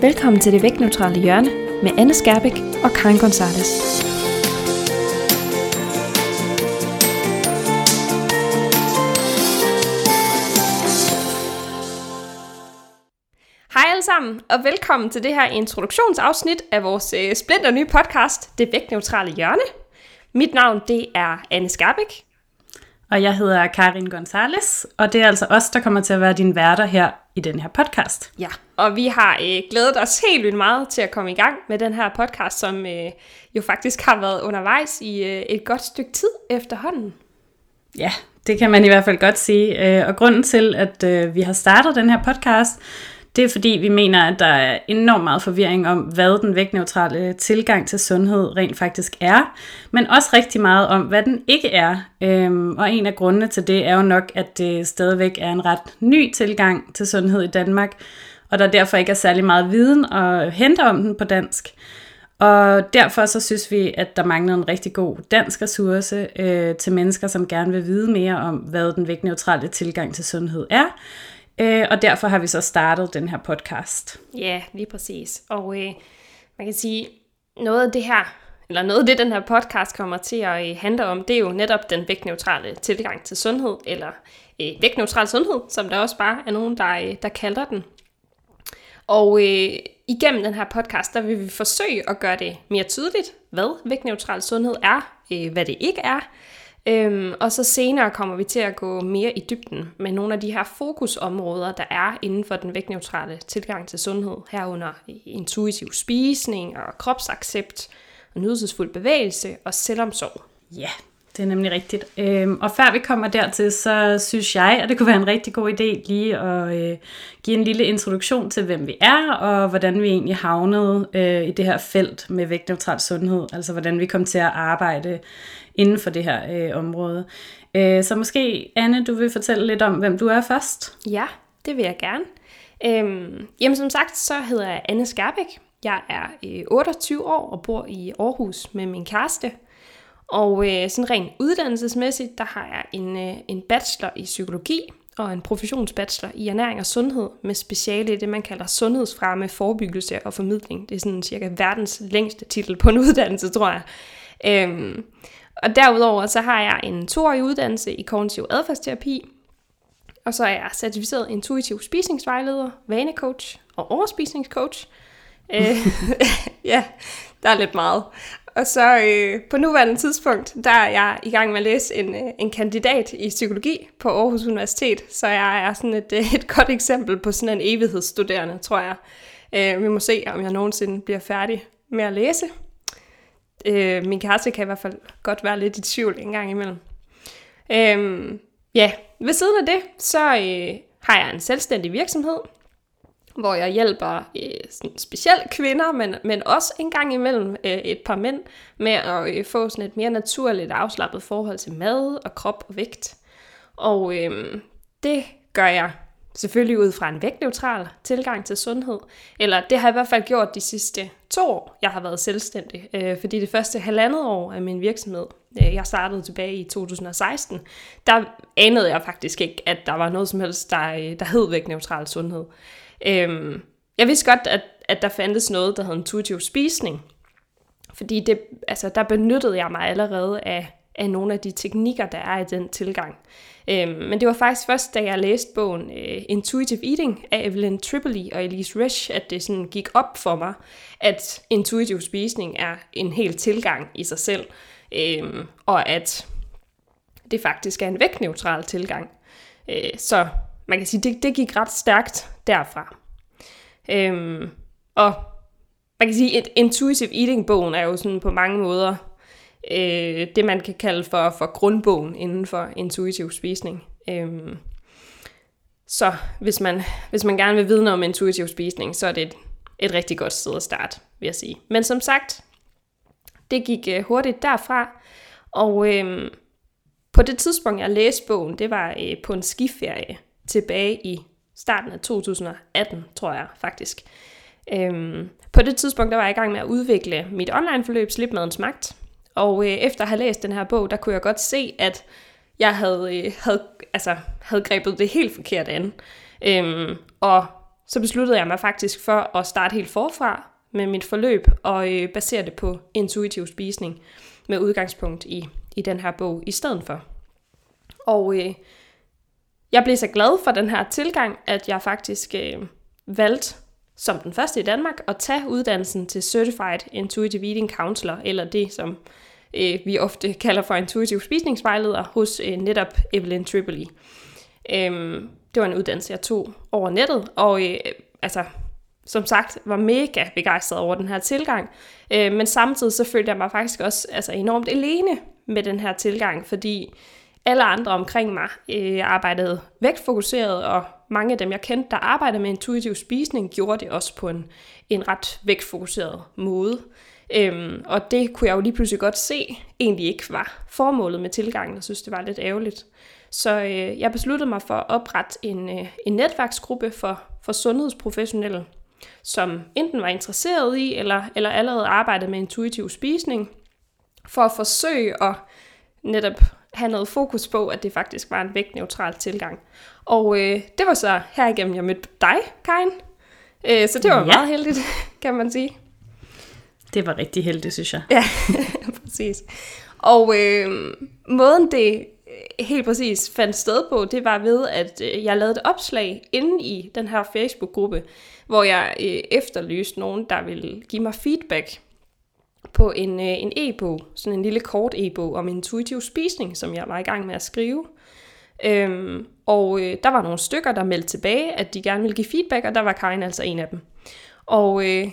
Velkommen til det vægtneutrale hjørne med Anne Skærbæk og Karin Gonzalez. Hej alle sammen, og velkommen til det her introduktionsafsnit af vores øh, splinter nye podcast, Det Vægtneutrale Hjørne. Mit navn det er Anne Skarbæk. Og jeg hedder Karin Gonzales, og det er altså os, der kommer til at være dine værter her i den her podcast. Ja, og vi har øh, glædet os helt vildt meget til at komme i gang med den her podcast, som øh, jo faktisk har været undervejs i øh, et godt stykke tid efterhånden. Ja, det kan man i hvert fald godt sige. Øh, og grunden til, at øh, vi har startet den her podcast, det er fordi, vi mener, at der er enormt meget forvirring om, hvad den vægtneutrale tilgang til sundhed rent faktisk er, men også rigtig meget om, hvad den ikke er. Øhm, og en af grundene til det er jo nok, at det stadigvæk er en ret ny tilgang til sundhed i Danmark, og der derfor ikke er særlig meget viden at hente om den på dansk. Og derfor så synes vi, at der mangler en rigtig god dansk ressource øh, til mennesker, som gerne vil vide mere om, hvad den vægtneutrale tilgang til sundhed er. Øh, og derfor har vi så startet den her podcast. Ja, lige præcis. Og øh, man kan sige, noget af det her, eller noget af det, den her podcast kommer til at øh, handle om, det er jo netop den vægtneutrale tilgang til sundhed, eller øh, vægtneutral sundhed, som der også bare er nogen, der, øh, der kalder den. Og øh, igennem den her podcast, der vil vi forsøge at gøre det mere tydeligt, hvad vægtneutral sundhed er, øh, hvad det ikke er, Øhm, og så senere kommer vi til at gå mere i dybden med nogle af de her fokusområder, der er inden for den vægtneutrale tilgang til sundhed, herunder intuitiv spisning og kropsaccept, og nydelsesfuld bevægelse og selvomsorg. Ja, det er nemlig rigtigt. Øhm, og før vi kommer dertil, så synes jeg, at det kunne være en rigtig god idé lige at øh, give en lille introduktion til, hvem vi er, og hvordan vi egentlig havnede øh, i det her felt med vægtneutral sundhed. Altså hvordan vi kom til at arbejde inden for det her øh, område. Øh, så måske, Anne, du vil fortælle lidt om, hvem du er først? Ja, det vil jeg gerne. Øhm, jamen som sagt, så hedder jeg Anne Skærbæk. Jeg er øh, 28 år og bor i Aarhus med min kæreste. Og øh, sådan rent uddannelsesmæssigt, der har jeg en, øh, en bachelor i psykologi og en professionsbachelor i ernæring og sundhed med speciale i det, man kalder sundhedsfremme, forebyggelse og formidling. Det er sådan cirka verdens længste titel på en uddannelse, tror jeg. Øhm, og derudover så har jeg en toårig uddannelse i kognitiv adfærdsterapi, og så er jeg certificeret intuitiv spisningsvejleder, vanecoach og overspisningscoach. øh, ja, der er lidt meget. Og så øh, på nuværende tidspunkt, der er jeg i gang med at læse en, øh, en kandidat i psykologi på Aarhus Universitet, så jeg er sådan et, øh, et godt eksempel på sådan en evighedsstuderende, tror jeg. Øh, vi må se, om jeg nogensinde bliver færdig med at læse. Øh, min kæreste kan i hvert fald godt være lidt i tvivl en gang imellem. Øh, ja, ved siden af det, så øh, har jeg en selvstændig virksomhed, hvor jeg hjælper øh, sådan specielt kvinder, men, men også en gang imellem øh, et par mænd, med at øh, få sådan et mere naturligt afslappet forhold til mad og krop og vægt. Og øh, det gør jeg selvfølgelig ud fra en vægtneutral tilgang til sundhed. Eller det har jeg i hvert fald gjort de sidste to år, jeg har været selvstændig. Øh, fordi det første halvandet år af min virksomhed, øh, jeg startede tilbage i 2016, der anede jeg faktisk ikke, at der var noget som helst, der, øh, der hed vægtneutral sundhed. Øhm, jeg vidste godt, at, at der fandtes noget, der hed intuitiv spisning. Fordi det, altså, der benyttede jeg mig allerede af, af nogle af de teknikker, der er i den tilgang. Øhm, men det var faktisk først, da jeg læste bogen øh, Intuitive Eating af Evelyn Tripoli og Elise Resch, at det sådan gik op for mig, at intuitiv spisning er en hel tilgang i sig selv, øhm, og at det faktisk er en vægtneutral tilgang. Øh, så man kan sige, det, det gik ret stærkt derfra. Øhm, og man kan sige, at Intuitive Eating-bogen er jo sådan på mange måder øh, det, man kan kalde for, for grundbogen inden for intuitiv spisning. Øhm, så hvis man, hvis man gerne vil vide noget om intuitiv spisning, så er det et, et rigtig godt sted at starte, vil jeg sige. Men som sagt, det gik øh, hurtigt derfra, og øh, på det tidspunkt, jeg læste bogen, det var øh, på en skiferie tilbage i starten af 2018, tror jeg faktisk. Øhm, på det tidspunkt, der var jeg i gang med at udvikle mit online-forløb Slipmadens Magt, og øh, efter at have læst den her bog, der kunne jeg godt se, at jeg havde, øh, havde, altså, havde grebet det helt forkert an. Øhm, og så besluttede jeg mig faktisk for at starte helt forfra med mit forløb og øh, basere det på intuitiv spisning med udgangspunkt i, i den her bog i stedet for. Og øh, jeg blev så glad for den her tilgang, at jeg faktisk øh, valgte som den første i Danmark at tage uddannelsen til Certified Intuitive Eating Counselor, eller det, som øh, vi ofte kalder for intuitiv spisningsvejleder hos øh, netop Evelyn Tripoli. Øh, det var en uddannelse, jeg tog over nettet, og øh, altså, som sagt, var mega begejstret over den her tilgang. Øh, men samtidig så følte jeg mig faktisk også altså, enormt alene med den her tilgang, fordi alle andre omkring mig øh, arbejdede vægtfokuseret, og mange af dem, jeg kendte, der arbejdede med intuitiv spisning, gjorde det også på en, en ret vægtfokuseret måde. Øhm, og det kunne jeg jo lige pludselig godt se, egentlig ikke var formålet med tilgangen, og synes, det var lidt ærgerligt. Så øh, jeg besluttede mig for at oprette en, øh, en netværksgruppe for, for sundhedsprofessionelle, som enten var interesseret i, eller, eller allerede arbejdede med intuitiv spisning, for at forsøge at netop have noget fokus på, at det faktisk var en vægtneutral tilgang. Og øh, det var så her igennem, jeg mødte dig, Karin. Øh, så det var ja. meget heldigt, kan man sige. Det var rigtig heldigt, synes jeg. Ja, præcis. Og øh, måden det helt præcis fandt sted på, det var ved, at øh, jeg lavede et opslag inde i den her Facebook-gruppe, hvor jeg øh, efterlyste nogen, der ville give mig feedback på en, øh, en e-bog, sådan en lille kort e-bog om intuitiv spisning, som jeg var i gang med at skrive. Øhm, og øh, der var nogle stykker, der meldte tilbage, at de gerne ville give feedback, og der var Karin altså en af dem. Og øh,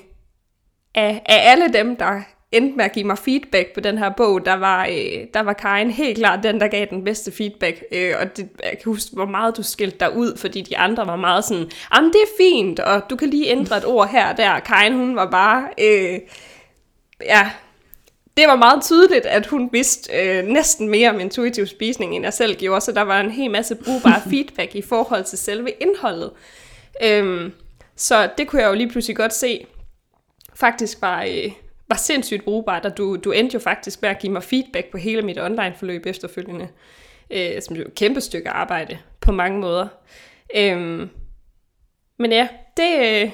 af, af alle dem, der endte med at give mig feedback på den her bog, der var, øh, der var Karin helt klart den, der gav den bedste feedback. Øh, og det, jeg kan huske, hvor meget du skilte dig ud, fordi de andre var meget sådan, jamen det er fint, og du kan lige ændre et ord her og der. Karin, hun var bare... Øh, ja, det var meget tydeligt, at hun vidste øh, næsten mere om intuitiv spisning, end jeg selv gjorde, så der var en hel masse brugbar feedback i forhold til selve indholdet. Øhm, så det kunne jeg jo lige pludselig godt se, faktisk var, øh, var sindssygt brugbart, og du, du endte jo faktisk med at give mig feedback på hele mit online-forløb efterfølgende, øh, som jo er et kæmpe stykke arbejde på mange måder. Øhm, men ja, det, øh,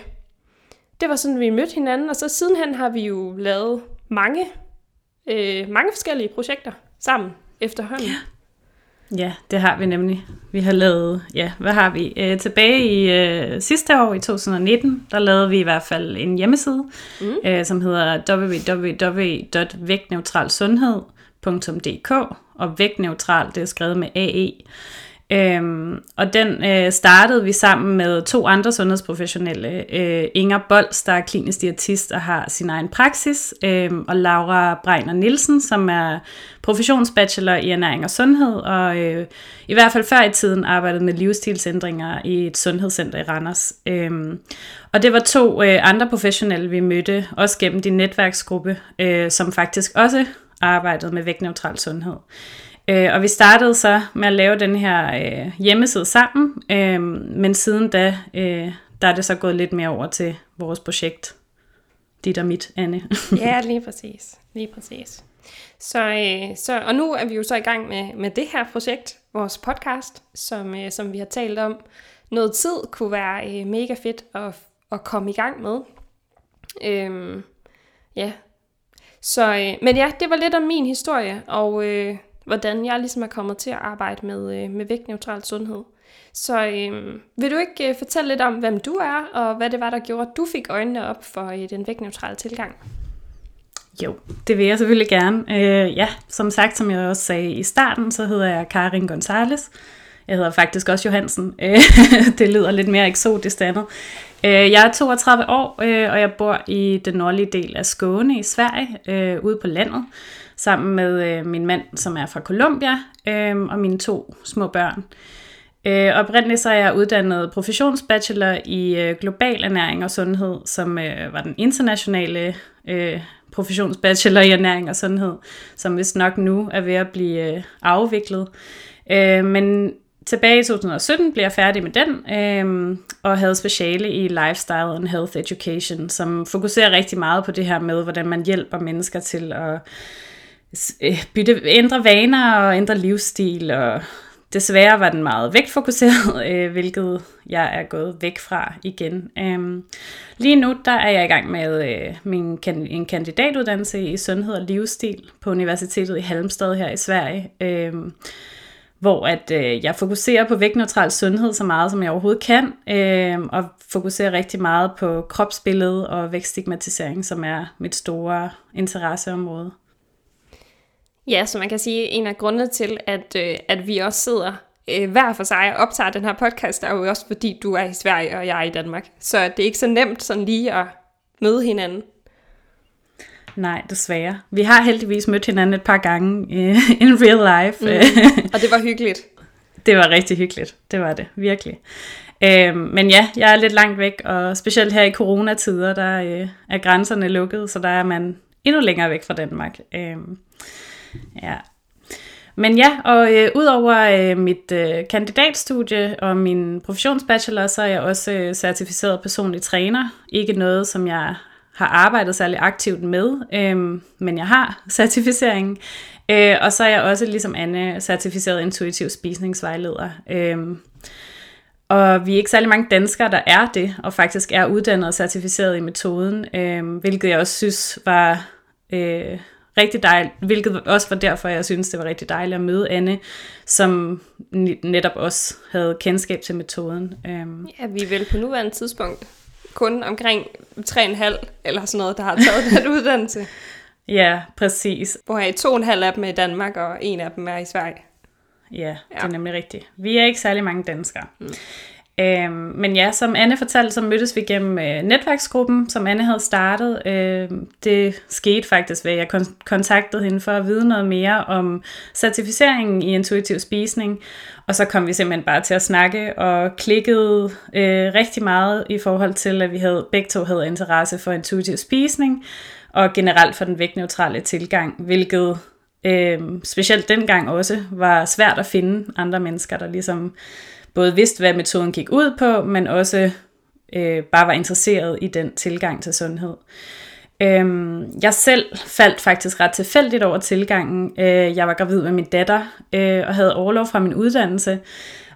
det var sådan, vi mødte hinanden, og så sidenhen har vi jo lavet mange, øh, mange forskellige projekter sammen efterhånden. Ja. Ja, det har vi nemlig. Vi har lavet, ja, hvad har vi? Øh, tilbage i øh, sidste år, i 2019, der lavede vi i hvert fald en hjemmeside, mm. øh, som hedder www.vægtneutralsundhed.dk, og vægtneutral, det er skrevet med AE. Øhm, og den øh, startede vi sammen med to andre sundhedsprofessionelle. Øh, Inger Bolds, der er klinisk diætist og har sin egen praksis, øh, og Laura Breiner Nielsen, som er professionsbachelor i ernæring og sundhed, og øh, i hvert fald før i tiden arbejdede med livsstilsændringer i et sundhedscenter i Randers. Øh, og det var to øh, andre professionelle, vi mødte, også gennem din netværksgruppe, øh, som faktisk også arbejdede med vægtneutral sundhed. Øh, og vi startede så med at lave den her øh, hjemmeside sammen, øh, men siden da, øh, der er det så gået lidt mere over til vores projekt, dit og mit, Anne. ja, lige præcis. Lige præcis. Så, øh, så, og nu er vi jo så i gang med, med det her projekt, vores podcast, som, øh, som vi har talt om. Noget tid kunne være øh, mega fedt at, at komme i gang med. Øh, ja. Så, øh, men ja, det var lidt om min historie, og øh, hvordan jeg ligesom er kommet til at arbejde med, øh, med vægtneutral sundhed. Så øh, vil du ikke øh, fortælle lidt om, hvem du er, og hvad det var, der gjorde, at du fik øjnene op for øh, den vægtneutrale tilgang? Jo, det vil jeg selvfølgelig gerne. Øh, ja, som sagt, som jeg også sagde i starten, så hedder jeg Karin Gonzales. Jeg hedder faktisk også Johansen. Øh, det lyder lidt mere eksotisk andet. Øh, jeg er 32 år, øh, og jeg bor i den nordlige del af Skåne i Sverige, øh, ude på landet sammen med øh, min mand, som er fra Colombia, øh, og mine to små børn. Øh, oprindeligt så er jeg uddannet professionsbachelor i øh, global ernæring og sundhed, som øh, var den internationale øh, professionsbachelor i ernæring og sundhed, som vist nok nu er ved at blive øh, afviklet. Øh, men tilbage i 2017 blev jeg færdig med den, øh, og havde speciale i Lifestyle and Health Education, som fokuserer rigtig meget på det her med, hvordan man hjælper mennesker til at Øh, bytte, ændre vaner og ændre livsstil og desværre var den meget vægtfokuseret, øh, hvilket jeg er gået væk fra igen. Øhm, lige nu der er jeg i gang med øh, min kan, en kandidatuddannelse i sundhed og livsstil på Universitetet i Halmstad her i Sverige. Øhm, hvor at øh, jeg fokuserer på vægtneutral sundhed så meget, som jeg overhovedet kan, øh, og fokuserer rigtig meget på kropsbillede og vægtstigmatisering, som er mit store interesseområde. Ja, så man kan sige, at en af grundene til, at, øh, at vi også sidder øh, hver for sig og optager den her podcast, er jo også fordi, du er i Sverige, og jeg er i Danmark. Så det er ikke så nemt sådan lige at møde hinanden. Nej, desværre. Vi har heldigvis mødt hinanden et par gange uh, in real life. Mm. og det var hyggeligt. det var rigtig hyggeligt. Det var det, virkelig. Uh, men ja, jeg er lidt langt væk, og specielt her i coronatider, der uh, er grænserne lukket, så der er man endnu længere væk fra Danmark. Uh, ja. Men ja, og øh, udover øh, mit øh, kandidatstudie og min professionsbachelor, så er jeg også øh, certificeret personlig træner. Ikke noget, som jeg har arbejdet særlig aktivt med, øh, men jeg har certificeringen. Øh, og så er jeg også, ligesom Anne, certificeret intuitiv spisningsvejleder. Øh, og vi er ikke særlig mange danskere, der er det, og faktisk er uddannet og certificeret i metoden, øh, hvilket jeg også synes var øh, rigtig dejligt, hvilket også var derfor, jeg synes, det var rigtig dejligt at møde Anne, som netop også havde kendskab til metoden. Øh. Ja, vi er vel på nuværende tidspunkt kun omkring 3,5 eller sådan noget, der har taget den uddannelse. Ja, præcis. Hvor er to og en halv af dem er i Danmark, og en af dem er i Sverige. Ja, det ja. er nemlig rigtigt. Vi er ikke særlig mange danskere. Mm. Øhm, men ja, som Anne fortalte, så mødtes vi gennem øh, netværksgruppen, som Anne havde startet. Øh, det skete faktisk ved, at jeg kon- kontaktede hende for at vide noget mere om certificeringen i intuitiv spisning. Og så kom vi simpelthen bare til at snakke og klikkede øh, rigtig meget i forhold til, at vi havde begge to havde interesse for intuitiv spisning og generelt for den vægtneutrale tilgang, hvilket øh, specielt dengang også var svært at finde andre mennesker, der ligesom både vidste, hvad metoden gik ud på, men også øh, bare var interesseret i den tilgang til sundhed. Øhm, jeg selv faldt faktisk ret tilfældigt over tilgangen. Øh, jeg var gravid med min datter øh, og havde overlov fra min uddannelse,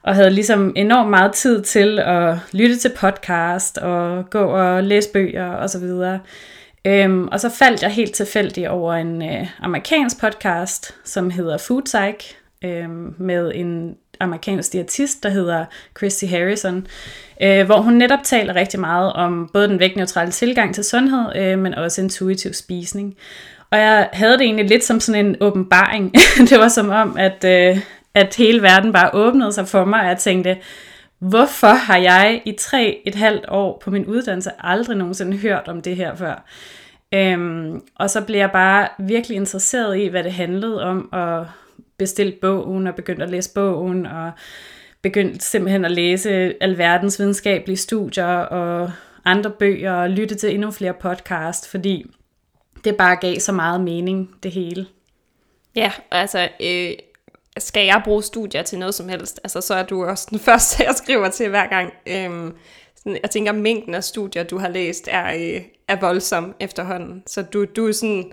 og havde ligesom enormt meget tid til at lytte til podcast og gå og læse bøger osv. Øhm, og så faldt jeg helt tilfældigt over en øh, amerikansk podcast, som hedder Food Psych, øh, med en amerikansk diætist, der hedder Christy Harrison, øh, hvor hun netop taler rigtig meget om både den vægtneutrale tilgang til sundhed, øh, men også intuitiv spisning. Og jeg havde det egentlig lidt som sådan en åbenbaring. det var som om, at, øh, at hele verden bare åbnede sig for mig, og jeg tænkte, hvorfor har jeg i tre et halvt år på min uddannelse aldrig nogensinde hørt om det her før? Øhm, og så blev jeg bare virkelig interesseret i, hvad det handlede om, og bestilt bogen og begyndt at læse bogen og begyndt simpelthen at læse alverdens videnskabelige studier og andre bøger og lytte til endnu flere podcast, fordi det bare gav så meget mening, det hele. Ja, altså, øh, skal jeg bruge studier til noget som helst, altså, så er du også den første, jeg skriver til hver gang. Øh, sådan, jeg tænker, mængden af studier, du har læst, er, øh, er voldsom efterhånden. Så du, du er sådan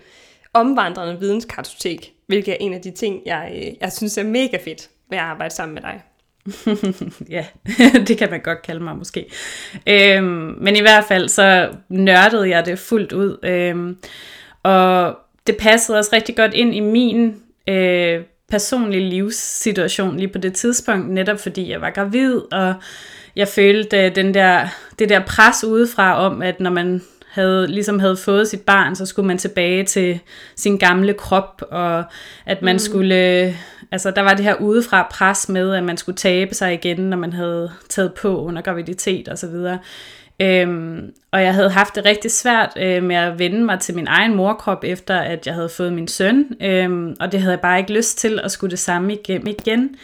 omvandrende videnskartotek, hvilket er en af de ting, jeg, øh, jeg synes er mega fedt ved at arbejde sammen med dig. ja, det kan man godt kalde mig måske. Øhm, men i hvert fald så nørdede jeg det fuldt ud. Øhm, og det passede også rigtig godt ind i min øh, personlige livssituation lige på det tidspunkt, netop fordi jeg var gravid, og jeg følte øh, den der, det der pres udefra om, at når man havde, ligesom havde fået sit barn, så skulle man tilbage til sin gamle krop, og at man mm. skulle, altså der var det her udefra pres med, at man skulle tabe sig igen, når man havde taget på under graviditet og så videre. Øhm, og jeg havde haft det rigtig svært øh, med at vende mig til min egen morkrop, efter at jeg havde fået min søn, øhm, og det havde jeg bare ikke lyst til at skulle det samme igennem igen.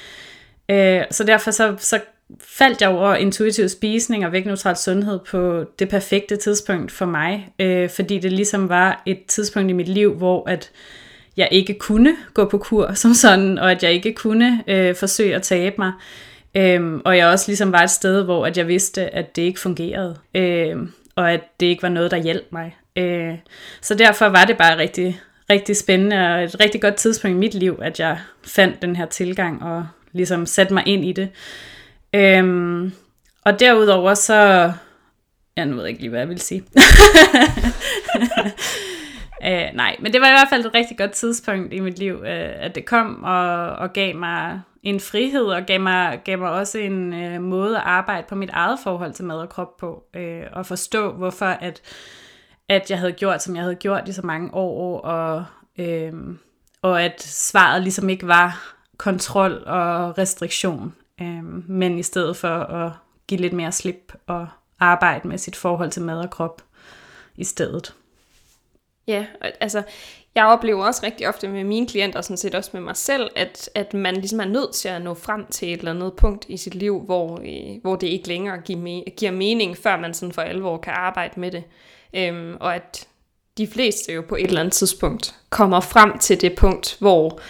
Øh, så derfor så, så faldt jeg over intuitiv spisning og vægtneutral sundhed på det perfekte tidspunkt for mig, øh, fordi det ligesom var et tidspunkt i mit liv, hvor at jeg ikke kunne gå på kur som sådan, og at jeg ikke kunne øh, forsøge at tabe mig. Øhm, og jeg også ligesom var et sted, hvor at jeg vidste, at det ikke fungerede, øh, og at det ikke var noget, der hjalp mig. Øh, så derfor var det bare rigtig, rigtig spændende og et rigtig godt tidspunkt i mit liv, at jeg fandt den her tilgang og ligesom satte mig ind i det. Øhm, og derudover så, jeg nu ved ikke lige, hvad jeg vil sige. øh, nej, men det var i hvert fald et rigtig godt tidspunkt i mit liv, øh, at det kom og, og gav mig en frihed, og gav mig, gav mig også en øh, måde at arbejde på mit eget forhold til mad og krop på, øh, og forstå, hvorfor at, at jeg havde gjort, som jeg havde gjort i så mange år, og, øh, og at svaret ligesom ikke var kontrol og restriktion, øh, men i stedet for at give lidt mere slip og arbejde med sit forhold til mad og krop i stedet. Ja, altså jeg oplever også rigtig ofte med mine klienter, og sådan set også med mig selv, at, at man ligesom er nødt til at nå frem til et eller andet punkt i sit liv, hvor, øh, hvor det ikke længere giver, me- giver mening, før man sådan for alvor kan arbejde med det. Øhm, og at de fleste jo på et eller andet tidspunkt kommer frem til det punkt, hvor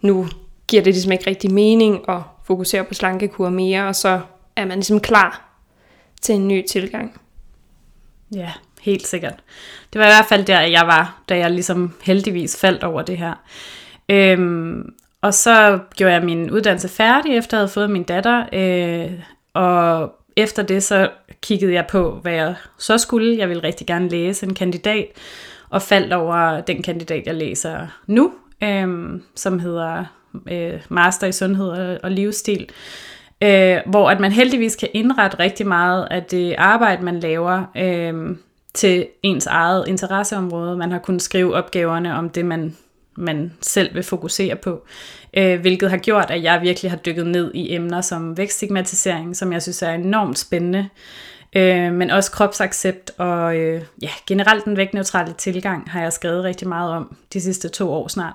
nu giver det ligesom ikke rigtig mening at fokusere på slankekur mere, og så er man ligesom klar til en ny tilgang. Ja, helt sikkert. Det var i hvert fald der, jeg var, da jeg ligesom heldigvis faldt over det her. Øhm, og så gjorde jeg min uddannelse færdig, efter jeg havde fået min datter. Øh, og efter det, så kiggede jeg på, hvad jeg så skulle. Jeg ville rigtig gerne læse en kandidat, og faldt over den kandidat, jeg læser nu, øhm, som hedder øh, Master i Sundhed og, og Livsstil. Øh, hvor at man heldigvis kan indrette rigtig meget af det arbejde, man laver, øh, til ens eget interesseområde. Man har kunnet skrive opgaverne om det, man, man selv vil fokusere på, øh, hvilket har gjort, at jeg virkelig har dykket ned i emner som vækststigmatisering, som jeg synes er enormt spændende, øh, men også kropsaccept og øh, ja, generelt den vægtneutrale tilgang har jeg skrevet rigtig meget om de sidste to år snart.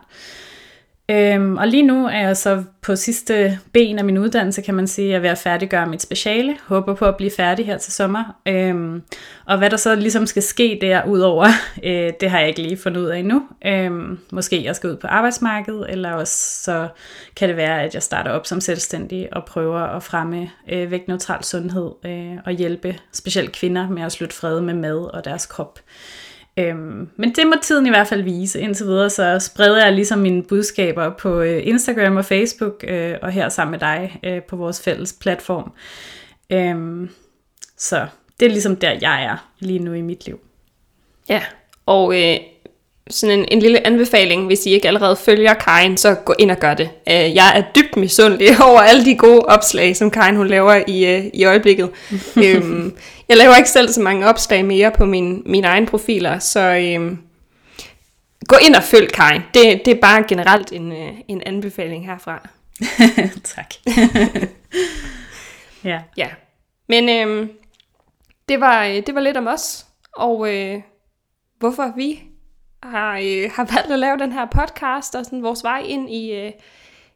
Øhm, og lige nu er jeg så på sidste ben af min uddannelse, kan man sige. Jeg er ved at færdiggøre mit speciale. Håber på at blive færdig her til sommer. Øhm, og hvad der så ligesom skal ske derudover, øh, det har jeg ikke lige fundet ud af endnu. Øhm, måske jeg skal ud på arbejdsmarkedet, eller også så kan det være, at jeg starter op som selvstændig og prøver at fremme øh, vægtneutral sundhed øh, og hjælpe specielt kvinder med at slutte fred med mad og deres krop. Øhm, men det må tiden i hvert fald vise. Indtil videre så spreder jeg ligesom mine budskaber på øh, Instagram og Facebook, øh, og her sammen med dig øh, på vores fælles platform. Øhm, så det er ligesom der, jeg er lige nu i mit liv. Ja, og øh, sådan en, en lille anbefaling, hvis I ikke allerede følger Karin, så gå ind og gør det. Øh, jeg er dybt misundelig over alle de gode opslag, som Karin hun laver i, øh, i øjeblikket. øhm, jeg laver ikke selv så mange opslag mere på min, mine egne profiler, så øhm, gå ind og følg Karin. Det, det er bare generelt en, øh, en anbefaling herfra. tak. ja. ja. Men øhm, det, var, det var lidt om os, og øh, hvorfor vi har, øh, har valgt at lave den her podcast og sådan vores vej ind i, øh,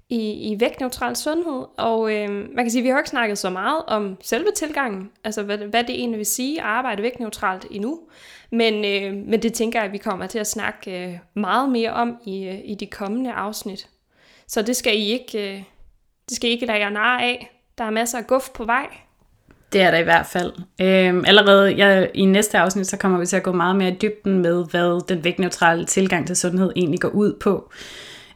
i, i vægtneutral sundhed. Og øh, man kan sige, at vi har ikke snakket så meget om selve tilgangen, altså hvad, hvad det egentlig vil sige at arbejde vægtneutralt endnu. Men, øh, men det tænker jeg, at vi kommer til at snakke øh, meget mere om i, øh, i de kommende afsnit. Så det skal I ikke, øh, det skal I ikke lade jer narre af. Der er masser af guf på vej. Det er der i hvert fald. Øhm, allerede jeg, i næste afsnit, så kommer vi til at gå meget mere i dybden med, hvad den vægtneutrale tilgang til sundhed egentlig går ud på.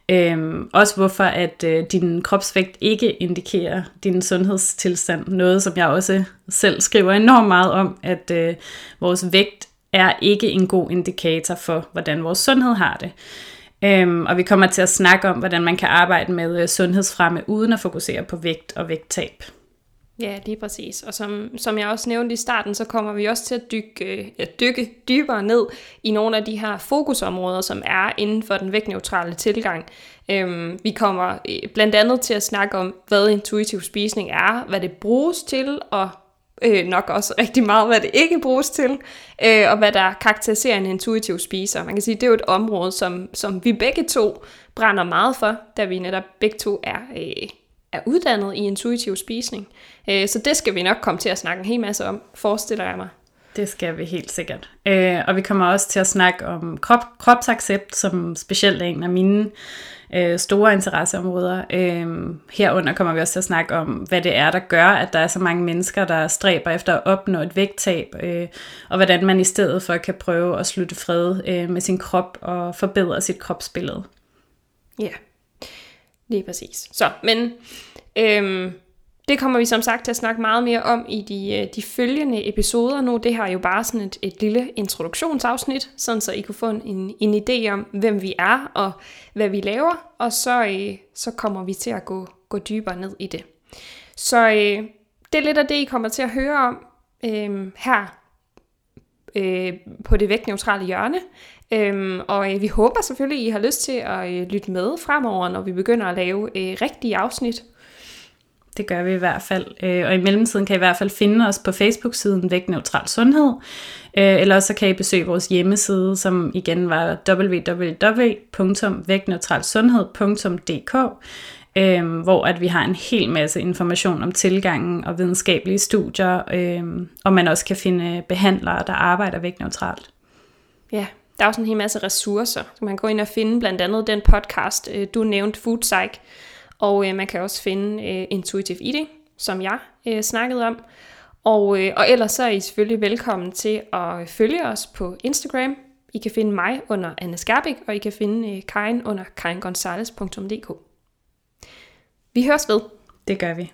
Øhm, også hvorfor at øh, din kropsvægt ikke indikerer din sundhedstilstand. Noget, som jeg også selv skriver enormt meget om, at øh, vores vægt er ikke en god indikator for, hvordan vores sundhed har det. Øhm, og vi kommer til at snakke om, hvordan man kan arbejde med øh, sundhedsfremme uden at fokusere på vægt og vægttab. Ja, lige præcis. Og som, som jeg også nævnte i starten, så kommer vi også til at dykke, ja, dykke dybere ned i nogle af de her fokusområder, som er inden for den vægtneutrale tilgang. Øhm, vi kommer øh, blandt andet til at snakke om, hvad intuitiv spisning er, hvad det bruges til, og øh, nok også rigtig meget, hvad det ikke bruges til, øh, og hvad der karakteriserer en intuitiv spiser. Man kan sige, det er jo et område, som, som vi begge to brænder meget for, da vi netop begge to er... Øh, er uddannet i intuitiv spisning. Øh, så det skal vi nok komme til at snakke en hel masse om, forestiller jeg mig. Det skal vi helt sikkert. Øh, og vi kommer også til at snakke om krop, kropsaccept, som specielt er en af mine øh, store interesseområder. herunder kommer vi også til at snakke om, hvad det er, der gør, at der er så mange mennesker, der stræber efter at opnå et vægttab, og hvordan man i stedet for kan prøve at slutte fred med sin krop og forbedre sit kropsbillede. Ja, Lige præcis. Så, men Øhm, det kommer vi som sagt til at snakke meget mere om i de, øh, de følgende episoder nu. Det her er jo bare sådan et, et lille introduktionsafsnit, sådan så I kunne få en, en idé om, hvem vi er og hvad vi laver, og så, øh, så kommer vi til at gå, gå dybere ned i det. Så øh, det er lidt af det, I kommer til at høre om øh, her øh, på det vægtneutrale hjørne. Øhm, og øh, vi håber selvfølgelig, I har lyst til at øh, lytte med fremover, når vi begynder at lave øh, rigtige afsnit. Det gør vi i hvert fald. Øh, og i mellemtiden kan I i hvert fald finde os på Facebook-siden Vægtneutral Sundhed. Øh, eller så kan I besøge vores hjemmeside, som igen var www.vægtneutralsundhed.dk øh, hvor at vi har en hel masse information om tilgangen og videnskabelige studier, øh, og man også kan finde behandlere, der arbejder vægtneutralt. Ja, der er også en hel masse ressourcer. Så man kan gå ind og finde blandt andet den podcast, øh, du nævnte, Food Psych, og øh, man kan også finde øh, Intuitive Eating, som jeg øh, snakkede om. Og, øh, og ellers så er I selvfølgelig velkommen til at følge os på Instagram. I kan finde mig under Anne Skærbæk, og I kan finde øh, Karin under karingonzales.dk. Vi høres ved. Det gør vi.